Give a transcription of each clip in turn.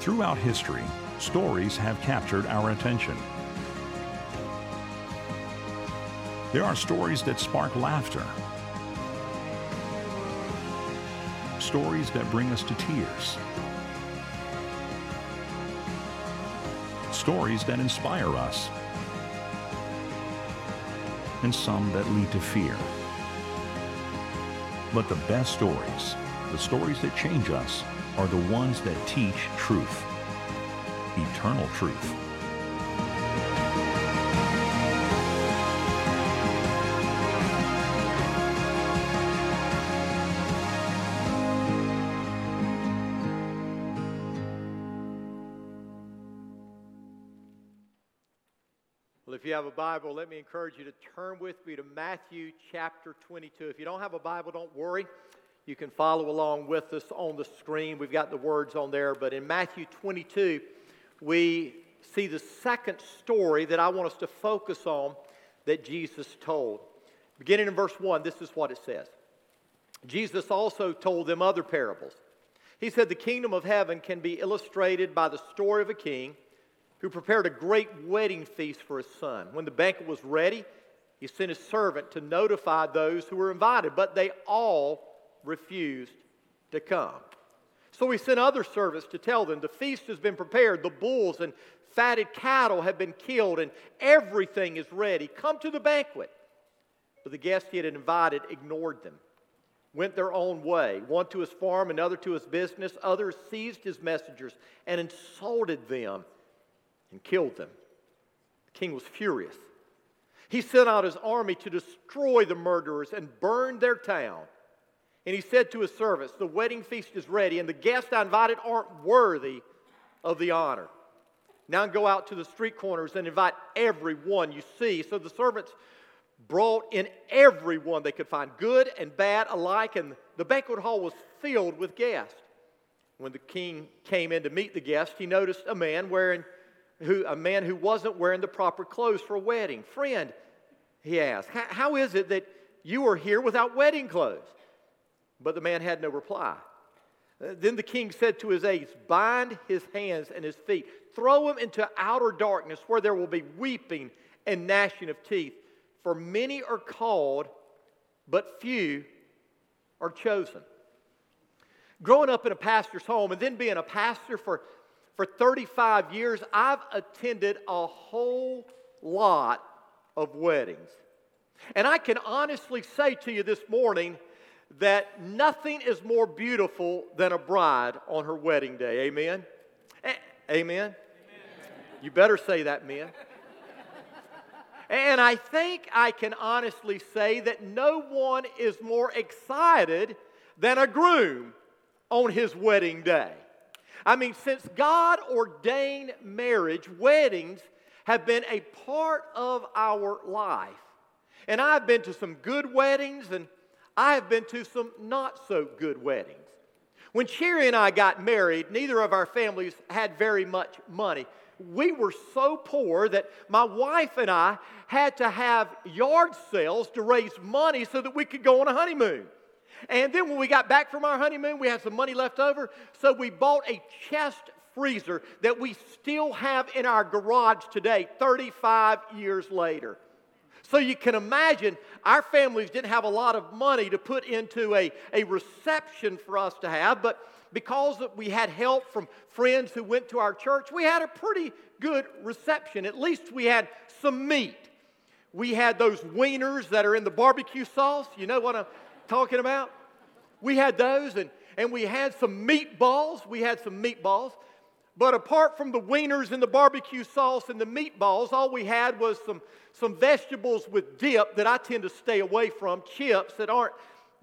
Throughout history, stories have captured our attention. There are stories that spark laughter, stories that bring us to tears, stories that inspire us, and some that lead to fear. But the best stories, the stories that change us, are the ones that teach truth, eternal truth. Well, if you have a Bible, let me encourage you to turn with me to Matthew chapter 22. If you don't have a Bible, don't worry. You can follow along with us on the screen. We've got the words on there. But in Matthew 22, we see the second story that I want us to focus on that Jesus told. Beginning in verse 1, this is what it says Jesus also told them other parables. He said, The kingdom of heaven can be illustrated by the story of a king who prepared a great wedding feast for his son. When the banquet was ready, he sent his servant to notify those who were invited, but they all refused to come. So he sent other servants to tell them, The feast has been prepared, the bulls and fatted cattle have been killed, and everything is ready. Come to the banquet. But the guests he had invited ignored them, went their own way, one to his farm, another to his business. Others seized his messengers and insulted them and killed them. The king was furious. He sent out his army to destroy the murderers and burn their town. And he said to his servants, The wedding feast is ready, and the guests I invited aren't worthy of the honor. Now go out to the street corners and invite everyone you see. So the servants brought in everyone they could find, good and bad alike, and the banquet hall was filled with guests. When the king came in to meet the guests, he noticed a man wearing who, a man who wasn't wearing the proper clothes for a wedding. Friend, he asked, how is it that you are here without wedding clothes? But the man had no reply. Uh, then the king said to his aides, Bind his hands and his feet, throw him into outer darkness where there will be weeping and gnashing of teeth. For many are called, but few are chosen. Growing up in a pastor's home and then being a pastor for for 35 years, I've attended a whole lot of weddings. And I can honestly say to you this morning that nothing is more beautiful than a bride on her wedding day. Amen? A- Amen? Amen? You better say that, men. And I think I can honestly say that no one is more excited than a groom on his wedding day. I mean, since God ordained marriage, weddings have been a part of our life. And I've been to some good weddings and I have been to some not so good weddings. When Sherry and I got married, neither of our families had very much money. We were so poor that my wife and I had to have yard sales to raise money so that we could go on a honeymoon. And then when we got back from our honeymoon, we had some money left over. So we bought a chest freezer that we still have in our garage today, 35 years later. So you can imagine our families didn't have a lot of money to put into a, a reception for us to have, but because we had help from friends who went to our church, we had a pretty good reception. At least we had some meat. We had those wieners that are in the barbecue sauce. You know what I'm talking about? We had those, and, and we had some meatballs. We had some meatballs. But apart from the wieners and the barbecue sauce and the meatballs, all we had was some, some vegetables with dip that I tend to stay away from, chips that aren't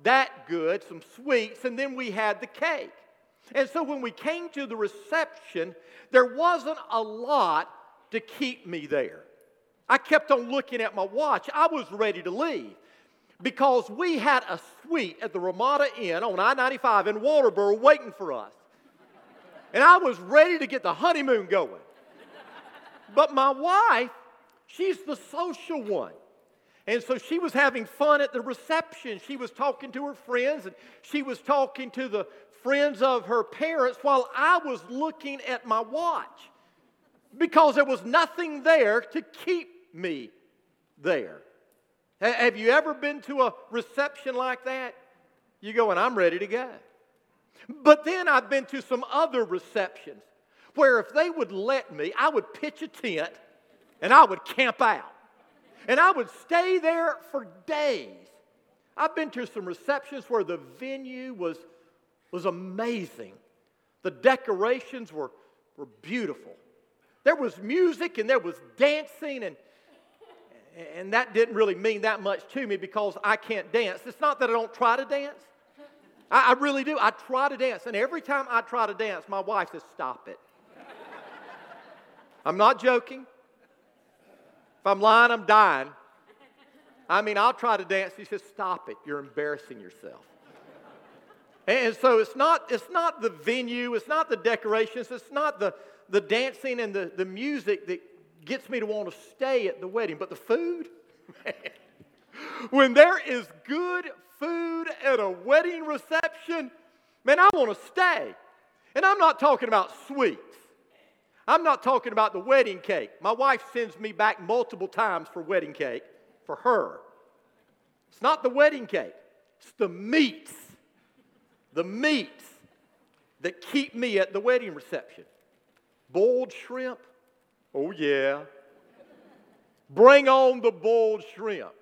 that good, some sweets, and then we had the cake. And so when we came to the reception, there wasn't a lot to keep me there. I kept on looking at my watch. I was ready to leave because we had a suite at the Ramada Inn on I 95 in Walterboro waiting for us. And I was ready to get the honeymoon going. But my wife, she's the social one. And so she was having fun at the reception. She was talking to her friends and she was talking to the friends of her parents while I was looking at my watch because there was nothing there to keep me there. Have you ever been to a reception like that? You go, and I'm ready to go. But then I've been to some other receptions where if they would let me, I would pitch a tent and I would camp out. And I would stay there for days. I've been to some receptions where the venue was, was amazing. The decorations were, were beautiful. There was music and there was dancing, and, and that didn't really mean that much to me because I can't dance. It's not that I don't try to dance, I, I really do. I try to dance, and every time I try to dance, my wife says, Stop it. I'm not joking. If I'm lying, I'm dying. I mean, I'll try to dance. He says, Stop it. You're embarrassing yourself. And so it's not, it's not the venue, it's not the decorations, it's not the, the dancing and the, the music that gets me to want to stay at the wedding, but the food. when there is good food at a wedding reception, man, I want to stay. And I'm not talking about sweets. I'm not talking about the wedding cake. My wife sends me back multiple times for wedding cake for her. It's not the wedding cake, it's the meats. The meats that keep me at the wedding reception. Boiled shrimp? Oh, yeah. Bring on the boiled shrimp.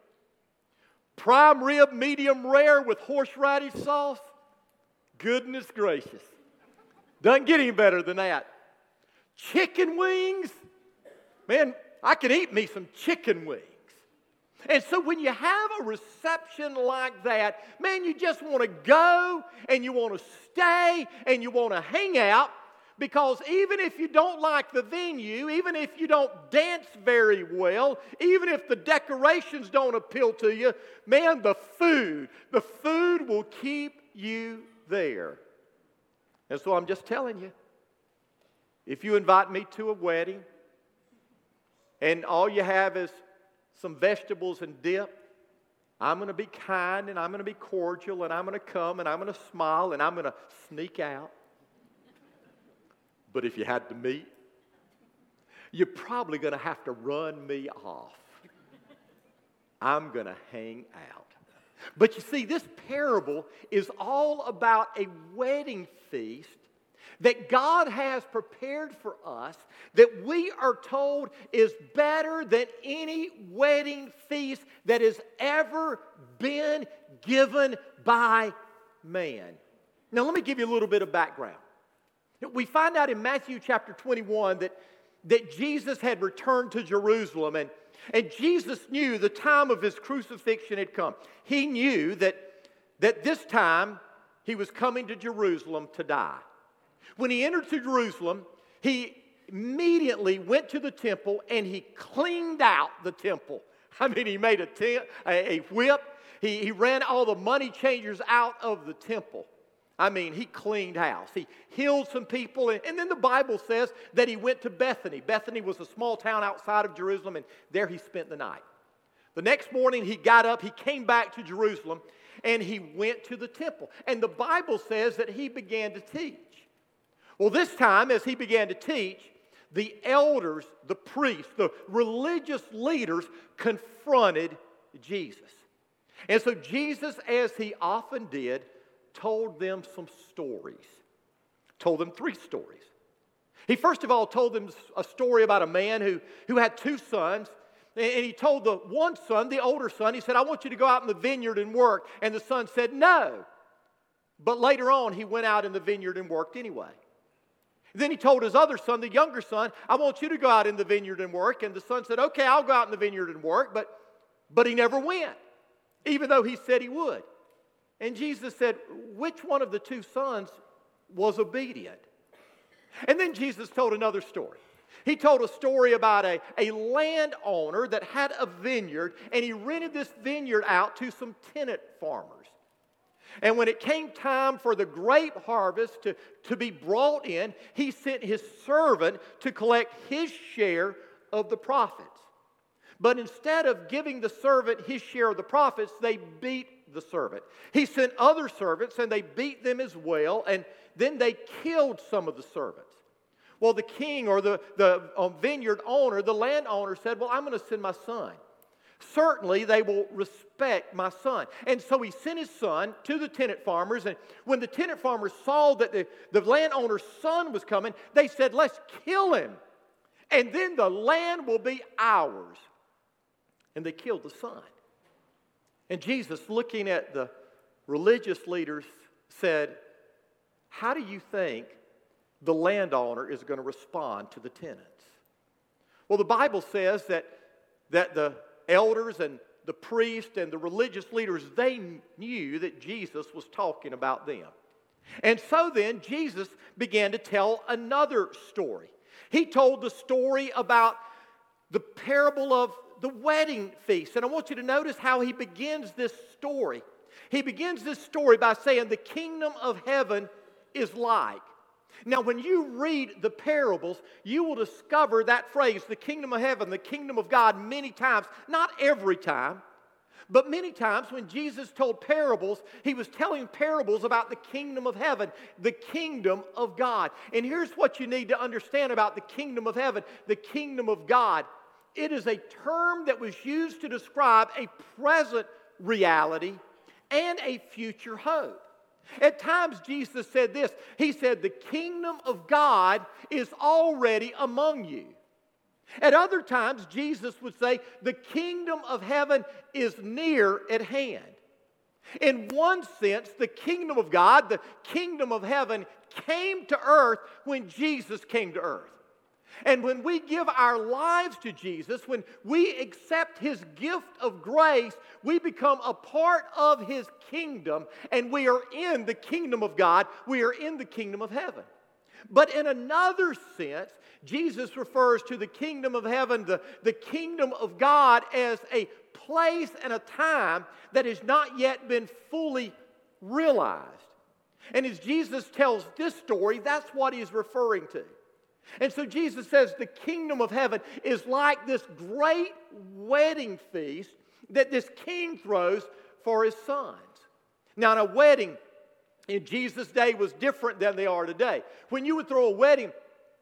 Prime rib, medium rare with horseradish sauce? Goodness gracious. Doesn't get any better than that. Chicken wings? Man, I can eat me some chicken wings. And so when you have a reception like that, man, you just want to go and you want to stay and you want to hang out because even if you don't like the venue, even if you don't dance very well, even if the decorations don't appeal to you, man, the food, the food will keep you there. And so I'm just telling you if you invite me to a wedding and all you have is some vegetables and dip, I'm going to be kind and I'm going to be cordial and I'm going to come and I'm going to smile and I'm going to sneak out. But if you had to meet, you're probably going to have to run me off. I'm going to hang out. But you see, this parable is all about a wedding feast that God has prepared for us that we are told is better than any wedding feast that has ever been given by man. Now, let me give you a little bit of background. We find out in Matthew chapter 21 that, that Jesus had returned to Jerusalem, and, and Jesus knew the time of his crucifixion had come. He knew that, that this time he was coming to Jerusalem to die. When he entered to Jerusalem, he immediately went to the temple and he cleaned out the temple. I mean, he made a, tent, a, a whip, he, he ran all the money changers out of the temple. I mean, he cleaned house. He healed some people. And, and, then the Bible says that he went to Bethany. Bethany was a small town outside of Jerusalem, and there he spent the night. The next morning, he got up, he came back to Jerusalem, and he went to the temple. And the Bible says that he began to teach. Well, this time, as he began to teach, the elders, the priests, the religious leaders confronted Jesus. And so, Jesus, as he often did, told them some stories. Told them three stories. He first of all told them a story about a man who, who had two sons. And he told the one son, the older son, he said, I want you to go out in the vineyard and work. And the son said, No. But later on, he went out in the vineyard and worked anyway. Then he told his other son, the younger son, I want you to go out in the vineyard and work. And the son said, Okay, I'll go out in the vineyard and work. But, but he never went, even though he said he would. And Jesus said, Which one of the two sons was obedient? And then Jesus told another story. He told a story about a, a landowner that had a vineyard, and he rented this vineyard out to some tenant farmers. And when it came time for the grape harvest to, to be brought in, he sent his servant to collect his share of the profits. But instead of giving the servant his share of the profits, they beat the servant. He sent other servants and they beat them as well, and then they killed some of the servants. Well, the king or the, the um, vineyard owner, the landowner said, Well, I'm going to send my son. Certainly, they will respect my son. And so he sent his son to the tenant farmers. And when the tenant farmers saw that the, the landowner's son was coming, they said, Let's kill him. And then the land will be ours. And they killed the son. And Jesus, looking at the religious leaders, said, How do you think the landowner is going to respond to the tenants? Well, the Bible says that, that the elders and the priests and the religious leaders, they knew that Jesus was talking about them. And so then Jesus began to tell another story. He told the story about the parable of the wedding feast. And I want you to notice how he begins this story. He begins this story by saying, The kingdom of heaven is like. Now, when you read the parables, you will discover that phrase, the kingdom of heaven, the kingdom of God, many times. Not every time, but many times when Jesus told parables, he was telling parables about the kingdom of heaven, the kingdom of God. And here's what you need to understand about the kingdom of heaven, the kingdom of God. It is a term that was used to describe a present reality and a future hope. At times, Jesus said this He said, The kingdom of God is already among you. At other times, Jesus would say, The kingdom of heaven is near at hand. In one sense, the kingdom of God, the kingdom of heaven, came to earth when Jesus came to earth. And when we give our lives to Jesus, when we accept his gift of grace, we become a part of his kingdom and we are in the kingdom of God. We are in the kingdom of heaven. But in another sense, Jesus refers to the kingdom of heaven, the, the kingdom of God, as a place and a time that has not yet been fully realized. And as Jesus tells this story, that's what he's referring to. And so Jesus says the kingdom of heaven is like this great wedding feast that this king throws for his sons. Now, a wedding in Jesus' day was different than they are today. When you would throw a wedding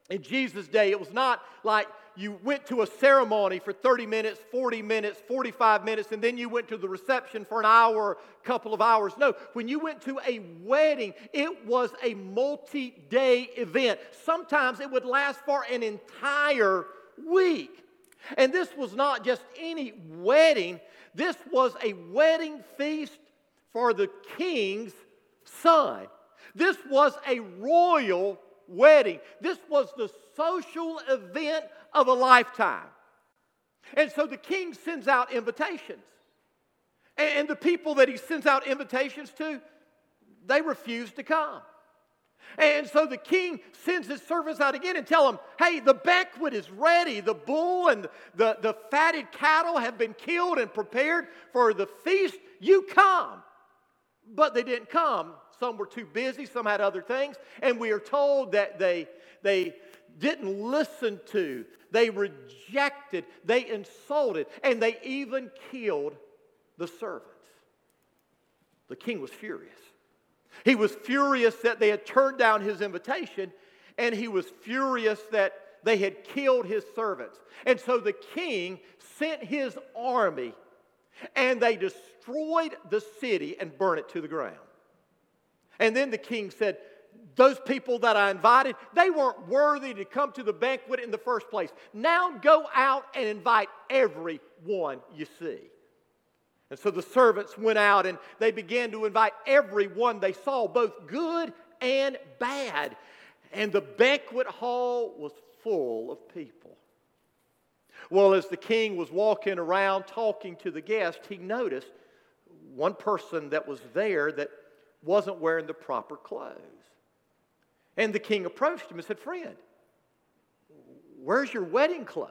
in Jesus' day, it was not like you went to a ceremony for 30 minutes, 40 minutes, 45 minutes, and then you went to the reception for an hour, a couple of hours. No, when you went to a wedding, it was a multi day event. Sometimes it would last for an entire week. And this was not just any wedding, this was a wedding feast for the king's son. This was a royal wedding. This was the social event of a lifetime. And so the king sends out invitations. And the people that he sends out invitations to, they refuse to come. And so the king sends his servants out again and tell them, hey, the banquet is ready. The bull and the, the fatted cattle have been killed and prepared for the feast. You come. But they didn't come. Some were too busy, some had other things. And we are told that they, they didn't listen to, they rejected, they insulted, and they even killed the servants. The king was furious. He was furious that they had turned down his invitation, and he was furious that they had killed his servants. And so the king sent his army, and they destroyed the city and burned it to the ground. And then the king said, those people that I invited, they weren't worthy to come to the banquet in the first place. Now go out and invite everyone you see. And so the servants went out and they began to invite everyone they saw, both good and bad. And the banquet hall was full of people. Well, as the king was walking around talking to the guests, he noticed one person that was there that wasn't wearing the proper clothes. And the king approached him and said, Friend, where's your wedding clothes?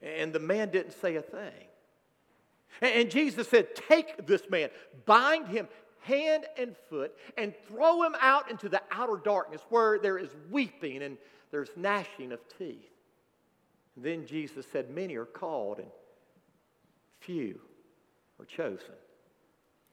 And the man didn't say a thing. And Jesus said, Take this man, bind him hand and foot, and throw him out into the outer darkness where there is weeping and there's gnashing of teeth. Then Jesus said, Many are called and few are chosen.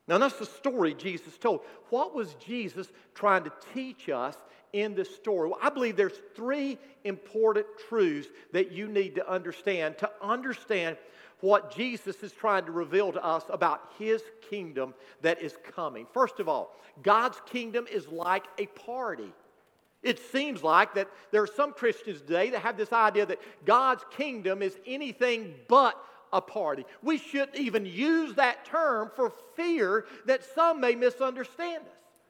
Now, that's the story Jesus told. What was Jesus trying to teach us in this story? Well, I believe there's three important truths that you need to understand to understand what Jesus is trying to reveal to us about his kingdom that is coming. First of all, God's kingdom is like a party. It seems like that there are some Christians today that have this idea that God's kingdom is anything but a party. We shouldn't even use that term for fear that some may misunderstand us.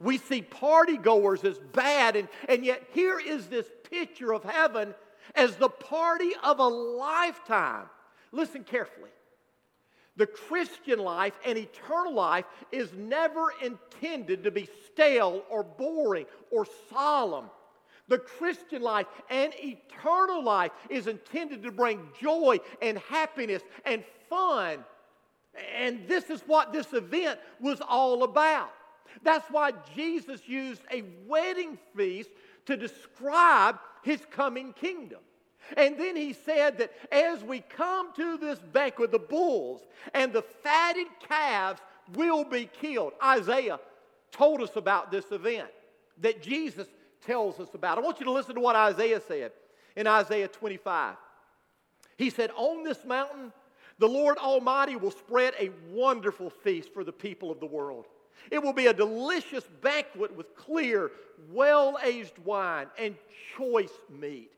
We see party goers as bad, and, and yet here is this picture of heaven as the party of a lifetime. Listen carefully. The Christian life and eternal life is never intended to be stale or boring or solemn. The Christian life and eternal life is intended to bring joy and happiness and fun. And this is what this event was all about. That's why Jesus used a wedding feast to describe his coming kingdom. And then he said that as we come to this banquet, the bulls and the fatted calves will be killed. Isaiah told us about this event that Jesus tells us about. I want you to listen to what Isaiah said in Isaiah 25. He said, On this mountain, the Lord Almighty will spread a wonderful feast for the people of the world. It will be a delicious banquet with clear, well aged wine and choice meat.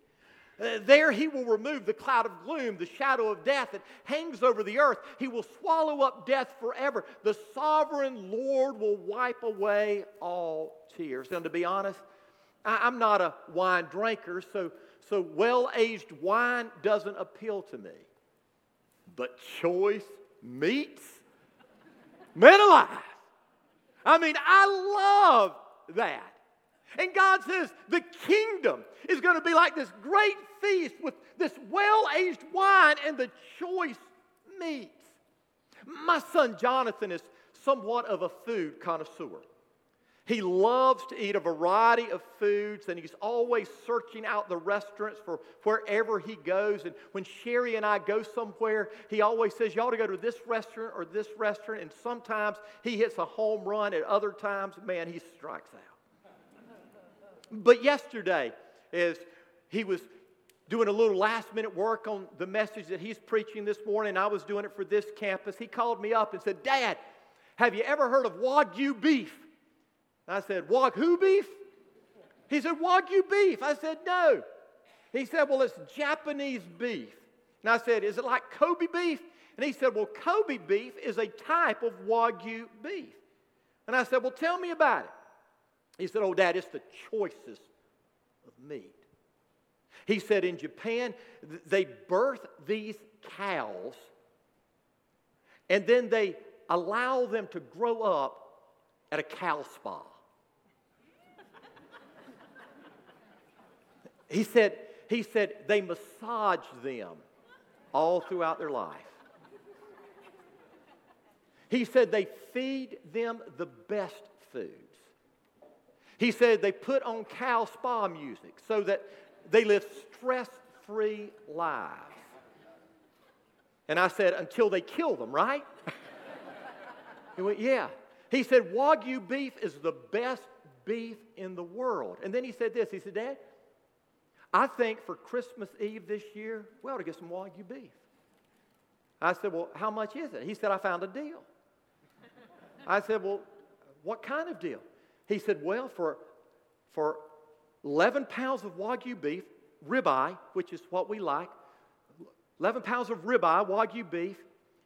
Uh, there he will remove the cloud of gloom, the shadow of death that hangs over the earth. He will swallow up death forever. The sovereign Lord will wipe away all tears. Now, to be honest, I, am not a wine drinker, so, so well aged wine doesn't appeal to me. But choice meats? Men alive! I mean, I love that. And God says the kingdom is going to be like this great feast with this well aged wine and the choice meats. My son Jonathan is somewhat of a food connoisseur. He loves to eat a variety of foods and he's always searching out the restaurants for wherever he goes. And when Sherry and I go somewhere, he always says, You ought to go to this restaurant or this restaurant. And sometimes he hits a home run, at other times, man, he strikes out. but yesterday, as he was doing a little last minute work on the message that he's preaching this morning, I was doing it for this campus. He called me up and said, Dad, have you ever heard of Wagyu beef? I said, Wagyu beef? He said, Wagyu beef. I said, no. He said, well, it's Japanese beef. And I said, is it like Kobe beef? And he said, well, Kobe beef is a type of Wagyu beef. And I said, well, tell me about it. He said, oh, Dad, it's the choicest of meat. He said, in Japan, they birth these cows and then they allow them to grow up at a cow spa. He said, he said they massage them all throughout their life. He said they feed them the best foods. He said they put on cow spa music so that they live stress free lives. And I said, until they kill them, right? he went, yeah. He said, Wagyu beef is the best beef in the world. And then he said this He said, Dad, I think for Christmas Eve this year, we ought to get some Wagyu beef. I said, Well, how much is it? He said, I found a deal. I said, Well, what kind of deal? He said, Well, for, for 11 pounds of Wagyu beef, ribeye, which is what we like, 11 pounds of ribeye, Wagyu beef,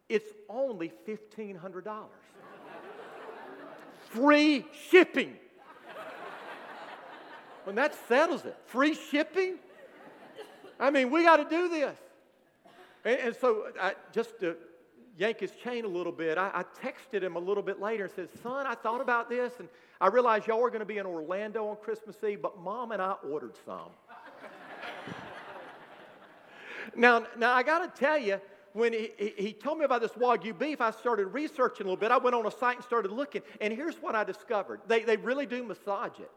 it's only $1,500. Free shipping. And that settles it. Free shipping? I mean, we got to do this. And, and so, I, just to yank his chain a little bit, I, I, texted him a little bit later and said, Son, I thought about this, and I realized y'all are going to be in Orlando on Christmas Eve, but mom and I ordered some. now, now, I got to tell you, when he, he told me about this Wagyu beef, I started researching a little bit. I went on a site and started looking, and here's what I discovered they, they really do massage it.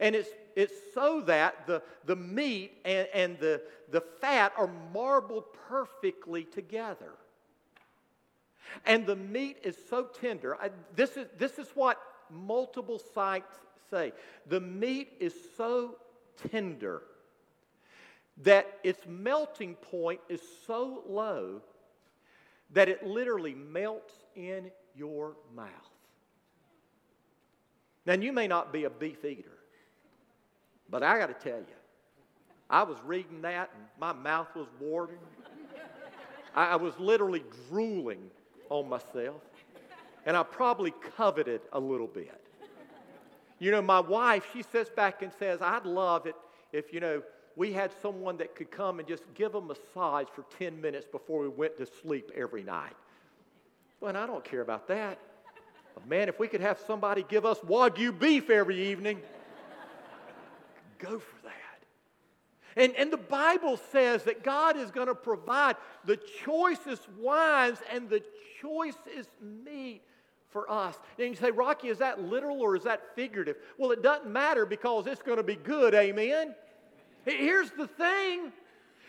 And it's, it's so that the, the meat and, and the, the fat are marbled perfectly together. And the meat is so tender. I, this, is, this is what multiple sites say. The meat is so tender that its melting point is so low that it literally melts in your mouth. Now, you may not be a beef eater, but I got to tell you, I was reading that and my mouth was watering. I was literally drooling on myself, and I probably coveted a little bit. You know, my wife, she sits back and says, I'd love it if, you know, we had someone that could come and just give a massage for 10 minutes before we went to sleep every night. Well, I don't care about that. But man, if we could have somebody give us Wagyu beef every evening, go for that. And, and the Bible says that God is going to provide the choicest wines and the choicest meat for us. And you say, Rocky, is that literal or is that figurative? Well, it doesn't matter because it's going to be good, amen? Here's the thing.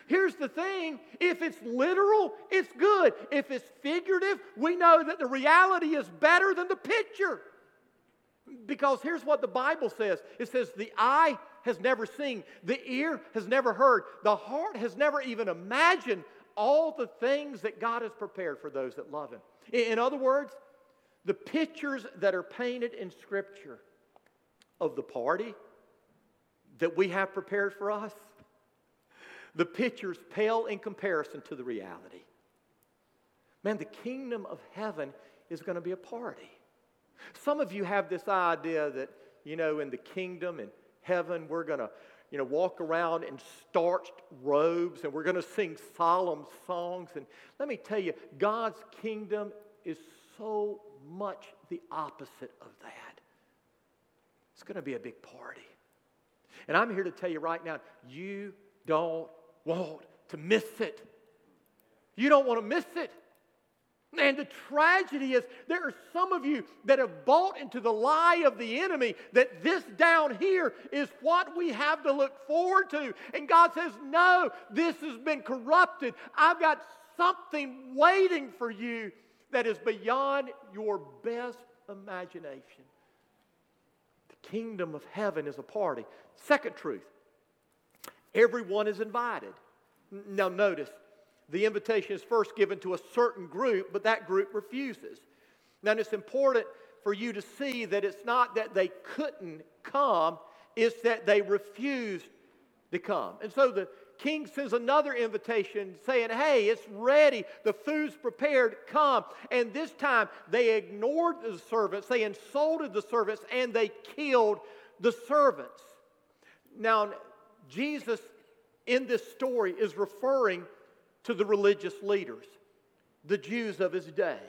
Here's the thing if it's literal, it's good. If it's figurative, we know that the reality is better than the picture. Because here's what the Bible says it says, The eye has never seen, the ear has never heard, the heart has never even imagined all the things that God has prepared for those that love Him. In other words, the pictures that are painted in Scripture of the party, that we have prepared for us, the pictures pale in comparison to the reality. Man, the kingdom of heaven is going to be a party. Some of you have this idea that, you know, in the kingdom in heaven, we're going to, you know, walk around in starched robes and we're going to sing solemn songs. And let me tell you, God's kingdom is so much the opposite of that. It's going to be a big party. And I'm here to tell you right now, you don't want to miss it. You don't want to miss it. And the tragedy is, there are some of you that have bought into the lie of the enemy that this down here is what we have to look forward to. And God says, No, this has been corrupted. I've got something waiting for you that is beyond your best imagination. The kingdom of heaven is a party. Second truth everyone is invited. Now, notice the invitation is first given to a certain group, but that group refuses. Now, it's important for you to see that it's not that they couldn't come, it's that they refused to come. And so the king sends another invitation saying, Hey, it's ready. The food's prepared. Come. And this time they ignored the servants, they insulted the servants, and they killed the servants. Now, Jesus in this story is referring to the religious leaders, the Jews of his day.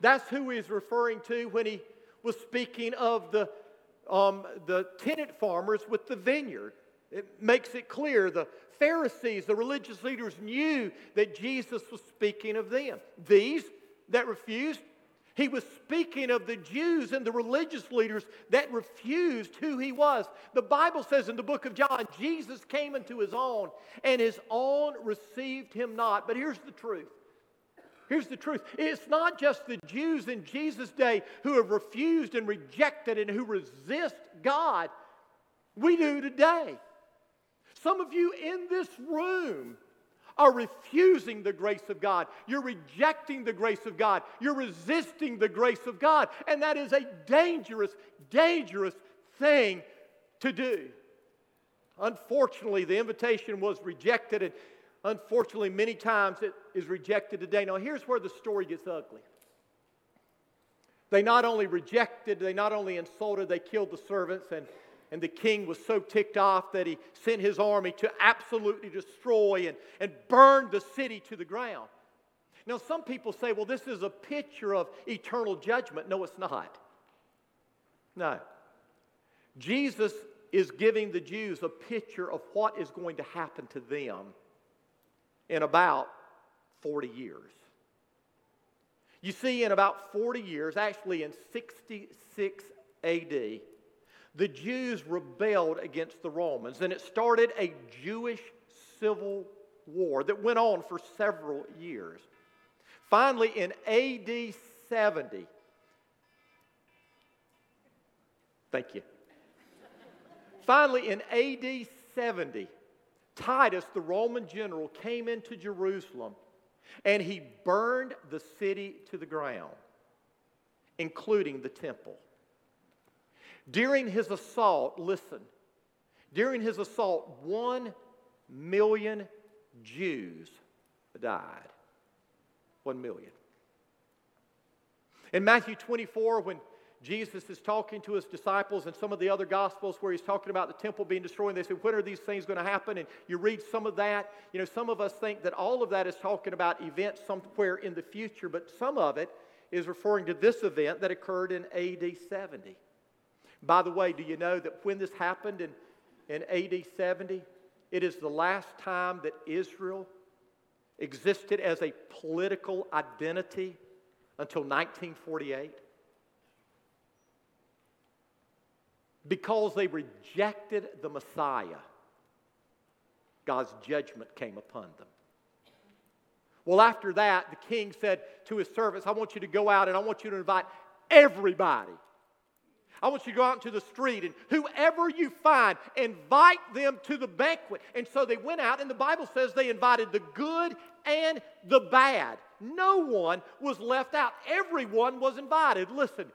That's who he's referring to when he was speaking of the, um, the tenant farmers with the vineyard. It makes it clear the Pharisees, the religious leaders, knew that Jesus was speaking of them. These that refused, he was speaking of the Jews and the religious leaders that refused who he was. The Bible says in the book of John, Jesus came into his own, and his own received him not. But here's the truth. Here's the truth. It's not just the Jews in Jesus' day who have refused and rejected and who resist God. We do today. Some of you in this room are refusing the grace of God. You're rejecting the grace of God. You're resisting the grace of God. And that is a dangerous, dangerous thing to do. Unfortunately, the invitation was rejected, and unfortunately, many times it is rejected today. Now, here's where the story gets ugly. They not only rejected, they not only insulted, they killed the servants, and and the king was so ticked off that he sent his army to absolutely destroy and, and burn the city to the ground. Now, some people say, well, this is a picture of eternal judgment. No, it's not. No. Jesus is giving the Jews a picture of what is going to happen to them in about 40 years. You see, in about 40 years, actually in 66 AD, the Jews rebelled against the Romans, and it started a Jewish civil war that went on for several years. Finally, in AD 70, thank you. Finally, in AD 70, Titus, the Roman general, came into Jerusalem and he burned the city to the ground, including the temple. During his assault, listen, during his assault, one million Jews died. One million. In Matthew 24, when Jesus is talking to his disciples and some of the other gospels where he's talking about the temple being destroyed. And they say, When are these things going to happen? And you read some of that. You know, some of us think that all of that is talking about events somewhere in the future, but some of it is referring to this event that occurred in AD 70. By the way, do you know that when this happened in, in AD 70, it is the last time that Israel existed as a political identity until 1948? Because they rejected the Messiah, God's judgment came upon them. Well, after that, the king said to his servants, I want you to go out and I want you to invite everybody. I want you to go out into the street and whoever you find, invite them to the banquet. And so they went out, and the Bible says they invited the good and the bad. No one was left out, everyone was invited. Listen,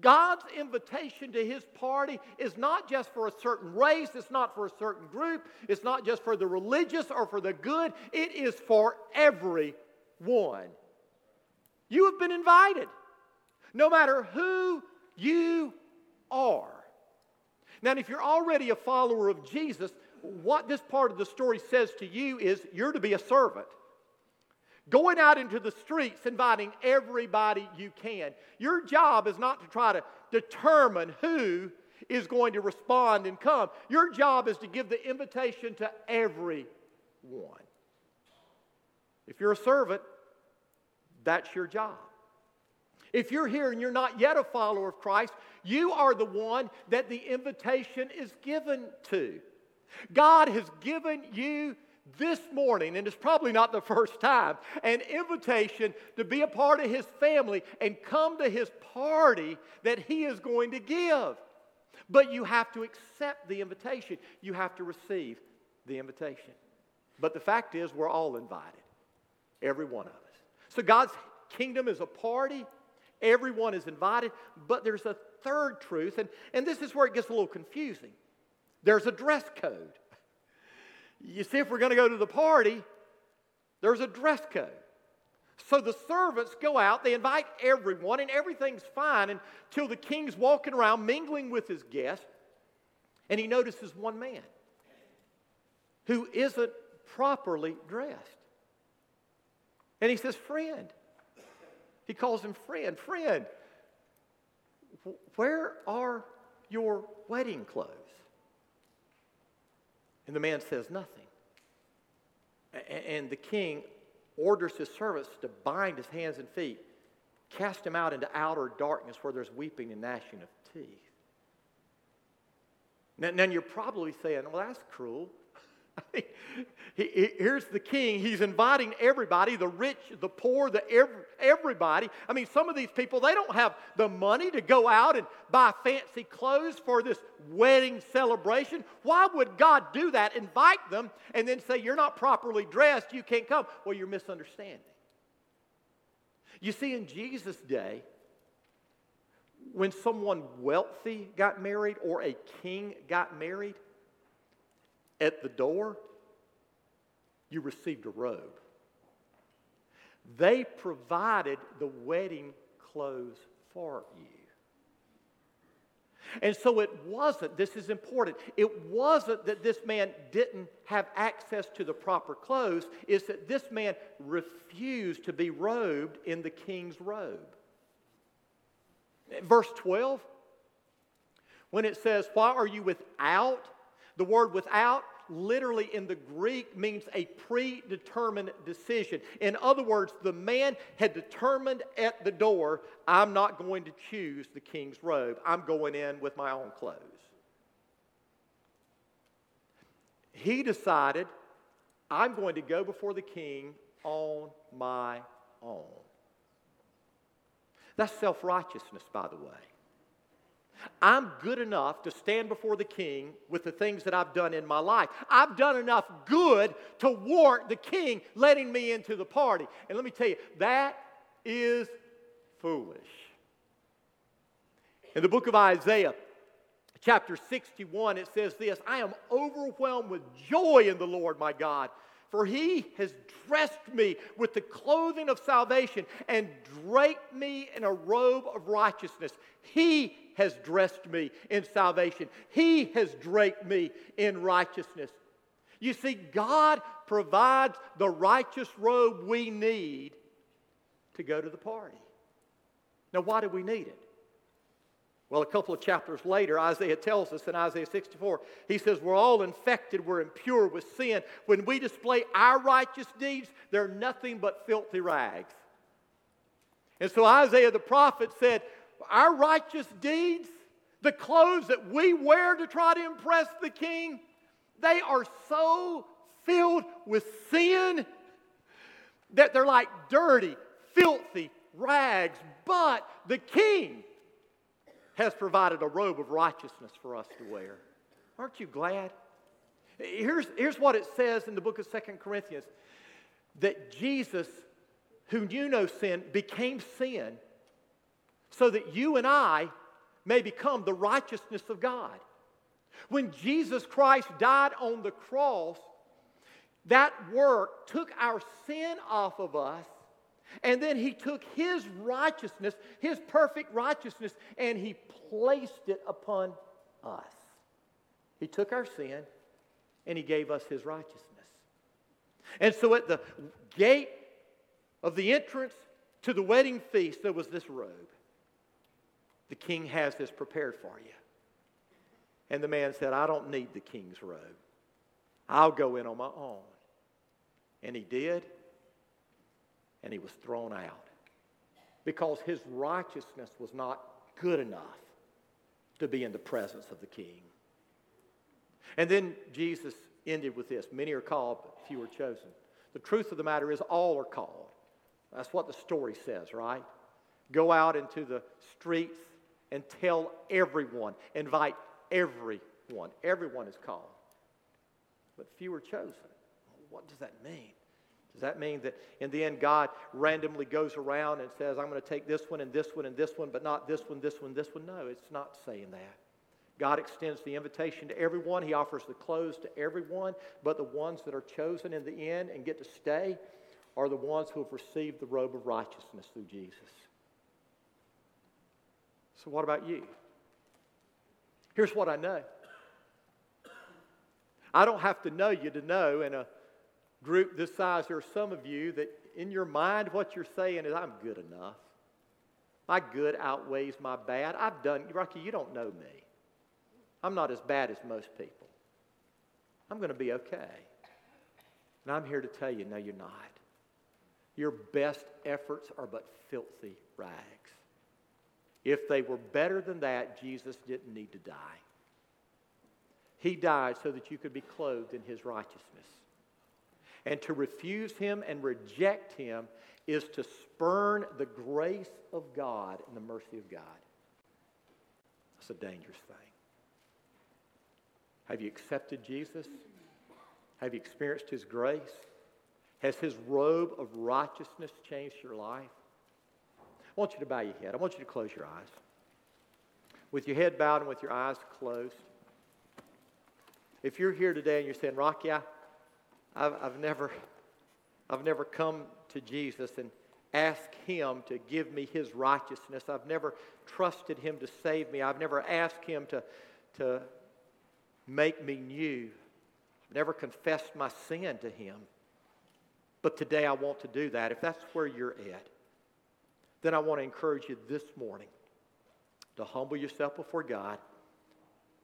God's invitation to his party is not just for a certain race, it's not for a certain group, it's not just for the religious or for the good, it is for everyone. You have been invited, no matter who you are. Now, if you're already a follower of Jesus, what this part of the story says to you is you're to be a servant. Going out into the streets, inviting everybody you can. Your job is not to try to determine who is going to respond and come. Your job is to give the invitation to everyone. If you're a servant, that's your job. If you're here and you're not yet a follower of Christ, you are the one that the invitation is given to. God has given you this morning, and it's probably not the first time, an invitation to be a part of his family and come to his party that he is going to give. But you have to accept the invitation, you have to receive the invitation. But the fact is, we're all invited, every one of us. So God's kingdom is a party. Everyone is invited, but there's a third truth, and, and this is where it gets a little confusing. There's a dress code. You see, if we're going to go to the party, there's a dress code. So the servants go out, they invite everyone, and everything's fine until the king's walking around mingling with his guests, and he notices one man who isn't properly dressed. And he says, Friend. He calls him friend. Friend, where are your wedding clothes? And the man says nothing. And the king orders his servants to bind his hands and feet, cast him out into outer darkness where there's weeping and gnashing of teeth. Now, now you're probably saying, well, that's cruel. here's the king. He's inviting everybody the rich, the poor, the everybody. I mean, some of these people, they don't have the money to go out and buy fancy clothes for this wedding celebration. Why would God do that? Invite them and then say, You're not properly dressed, you can't come. Well, you're misunderstanding. You see, in Jesus' day, when someone wealthy got married or a king got married, at the door, you received a robe. They provided the wedding clothes for you. And so it wasn't, this is important, it wasn't that this man didn't have access to the proper clothes, it's that this man refused to be robed in the king's robe. Verse 12, when it says, Why are you without the word without literally in the Greek means a predetermined decision. In other words, the man had determined at the door, I'm not going to choose the king's robe, I'm going in with my own clothes. He decided, I'm going to go before the king on my own. That's self righteousness, by the way. I'm good enough to stand before the king with the things that I've done in my life. I've done enough good to warrant the king letting me into the party. And let me tell you, that is foolish. In the book of Isaiah, chapter 61, it says this I am overwhelmed with joy in the Lord my God, for he has dressed me with the clothing of salvation and draped me in a robe of righteousness. He has dressed me in salvation, he has draped me in righteousness. You see, God provides the righteous robe we need to go to the party. Now, why do we need it? Well, a couple of chapters later, Isaiah tells us in Isaiah 64, he says, We're all infected, we're impure with sin. When we display our righteous deeds, they're nothing but filthy rags. And so Isaiah the prophet said, Our righteous deeds, the clothes that we wear to try to impress the king, they are so filled with sin that they're like dirty, filthy rags. But the king, has provided a robe of righteousness for us to wear. Aren't you glad? Here's, here's what it says in the book of Second Corinthians that Jesus, who knew no sin, became sin so that you and I may become the righteousness of God. When Jesus Christ died on the cross, that work took our sin off of us and then he took his righteousness, his perfect righteousness, and he placed it upon us. He took our sin and he gave us his righteousness. And so at the gate of the entrance to the wedding feast, there was this robe. The king has this prepared for you. And the man said, I don't need the king's robe. I'll go in on my own. And he did and he was thrown out because his righteousness was not good enough to be in the presence of the king. And then Jesus ended with this Many are called, but few are chosen. The truth of the matter is, all are called. That's what the story says, right? Go out into the streets and tell everyone, invite everyone. Everyone is called, but few are chosen. What does that mean? Does that mean that in the end God randomly goes around and says, I'm going to take this one and this one and this one, but not this one, this one, this one? No, it's not saying that. God extends the invitation to everyone. He offers the clothes to everyone, but the ones that are chosen in the end and get to stay are the ones who have received the robe of righteousness through Jesus. So, what about you? Here's what I know I don't have to know you to know in a group this size, there are some of you that in your mind, what you're saying is, I'm good enough. My good outweighs my bad. I've done, Rocky, you don't know me. I'm not as bad as most people. I'm going to be okay. And I'm here to tell you, no, you're not. Your best efforts are but filthy rags. If they were better than that, Jesus didn't need to die. He died so that you could be clothed in his righteousness. And to refuse him and reject him is to spurn the grace of God and the mercy of God. That's a dangerous thing. Have you accepted Jesus? Have you experienced his grace? Has his robe of righteousness changed your life? I want you to bow your head. I want you to close your eyes. With your head bowed and with your eyes closed. If you're here today and you're saying, Rocky, I, I've, I've, never, I've never come to Jesus and asked Him to give me His righteousness. I've never trusted Him to save me. I've never asked Him to, to make me new. I've never confessed my sin to Him. But today I want to do that. If that's where you're at, then I want to encourage you this morning to humble yourself before God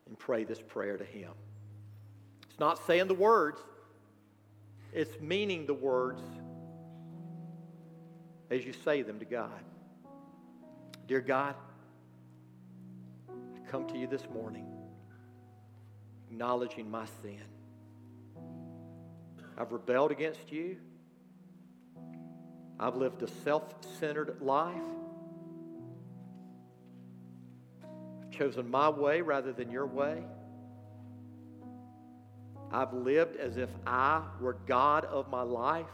and pray this prayer to Him. It's not saying the words, it's meaning the words as you say them to God. Dear God, I come to you this morning acknowledging my sin. I've rebelled against you. I've lived a self centered life. I've chosen my way rather than your way. I've lived as if I were God of my life.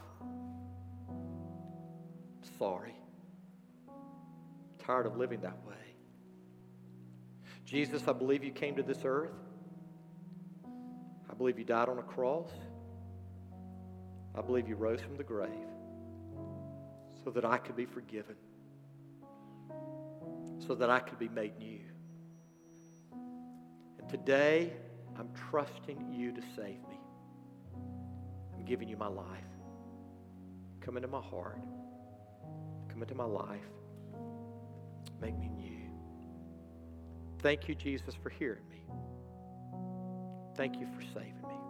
Sorry. Tired of living that way. Jesus, I believe you came to this earth. I believe you died on a cross. I believe you rose from the grave so that I could be forgiven, so that I could be made new. And today, I'm trusting you to save me. I'm giving you my life. Come into my heart. Come into my life. Make me new. Thank you, Jesus, for hearing me. Thank you for saving me.